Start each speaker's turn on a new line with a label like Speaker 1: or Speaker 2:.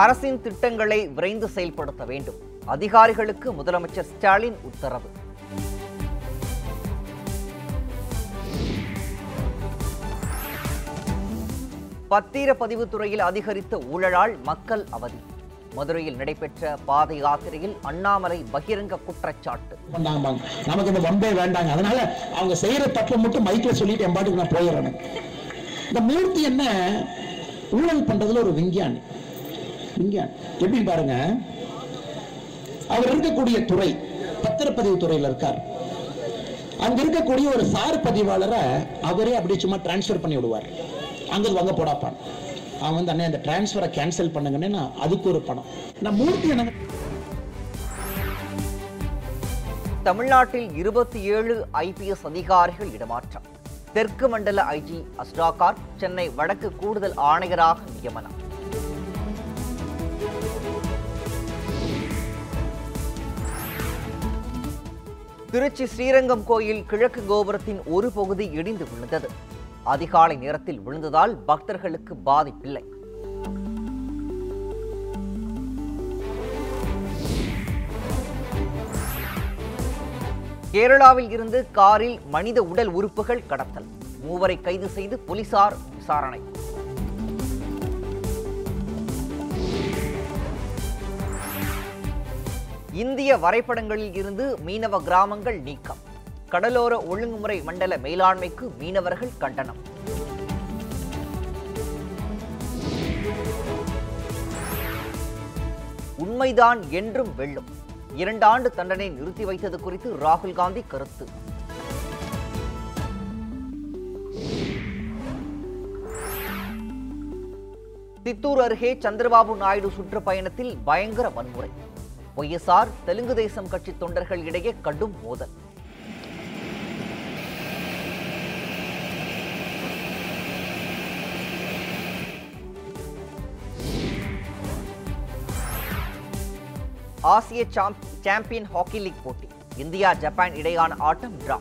Speaker 1: அரசின் திட்டங்களை விரைந்து செயல்படுத்த வேண்டும். அதிகாரிகளுக்கு முதலமைச்சர் ஸ்டாலின் உத்தரவு. பத்திரப்பதிவு துறையில் அதிகரித்த ஊழலால் மக்கள் அவதி. மதுரையில் நடைபெற்ற பாத யாத்திரையில் அண்ணாமலை பகிரங்க குற்றச்சாட்டு.
Speaker 2: நமக்கு இந்த வம்பே வேண்டாங்க. அதனால அவங்க செய்யற தப்பை மட்டும் மைக்ல சொல்லிட்டு என் பாட்டுக்கு நான் போயிடுறேன். இந்த மூர்த்தி என்ன ஊழல் பண்றதுல ஒரு விஞ்ஞானி. விஞ்ஞானி எப்படி பாருங்க? அவர் இருக்கக்கூடிய துறை பத்திரப்பதிவு துறையில இருக்கார். அங்க இருக்கக்கூடிய ஒரு சார் பதிவாளரை அவரே அப்படியே சும்மா டிரான்ஸ்ஃபர் பண்ணி விடுவார். அங்க வாங்க போடாப்பான். அவன் வந்து அண்ணே அந்த டிரான்ஸ்ஃபரை கேன்சல் பண்ணுங்கன்னு நான் அதுக்கு ஒரு பணம். நான் மூர்த்தி என்ன?
Speaker 1: தமிழ்நாட்டில் இருபத்தி ஏழு ஐபிஎஸ் அதிகாரிகள் இடமாற்றம். தெற்கு மண்டல ஐஜி அஸ்டாகார் சென்னை வடக்கு கூடுதல் ஆணையராக நியமனம். திருச்சி ஸ்ரீரங்கம் கோயில் கிழக்கு கோபுரத்தின் ஒரு பகுதி இடிந்து விழுந்தது. அதிகாலை நேரத்தில் விழுந்ததால் பக்தர்களுக்கு பாதிப்பில்லை. கேரளாவில் இருந்து காரில் மனித உடல் உறுப்புகள் கடத்தல். மூவரை கைது செய்து போலீசார் விசாரணை. இந்திய வரைபடங்களில் இருந்து மீனவ கிராமங்கள் நீக்கம். கடலோர ஒழுங்குமுறை மண்டல மேலாண்மைக்கு மீனவர்கள் கண்டனம். உண்மைதான் என்றும் வெல்லும். இரண்டாண்டு தண்டனை நிறுத்தி வைத்தது குறித்து ராகுல் காந்தி கருத்து. சித்தூர் அருகே சந்திரபாபு நாயுடு சுற்றுப்பயணத்தில் பயங்கர வன்முறை. ஒய்எஸ்ஆர் தெலுங்கு தேசம் கட்சி தொண்டர்கள் இடையே கடும் மோதல். ஆசிய சாம்பியன் ஹாக்கி லீக் போட்டி. இந்தியா ஜப்பான் இடையான ஆட்டம் டிரா.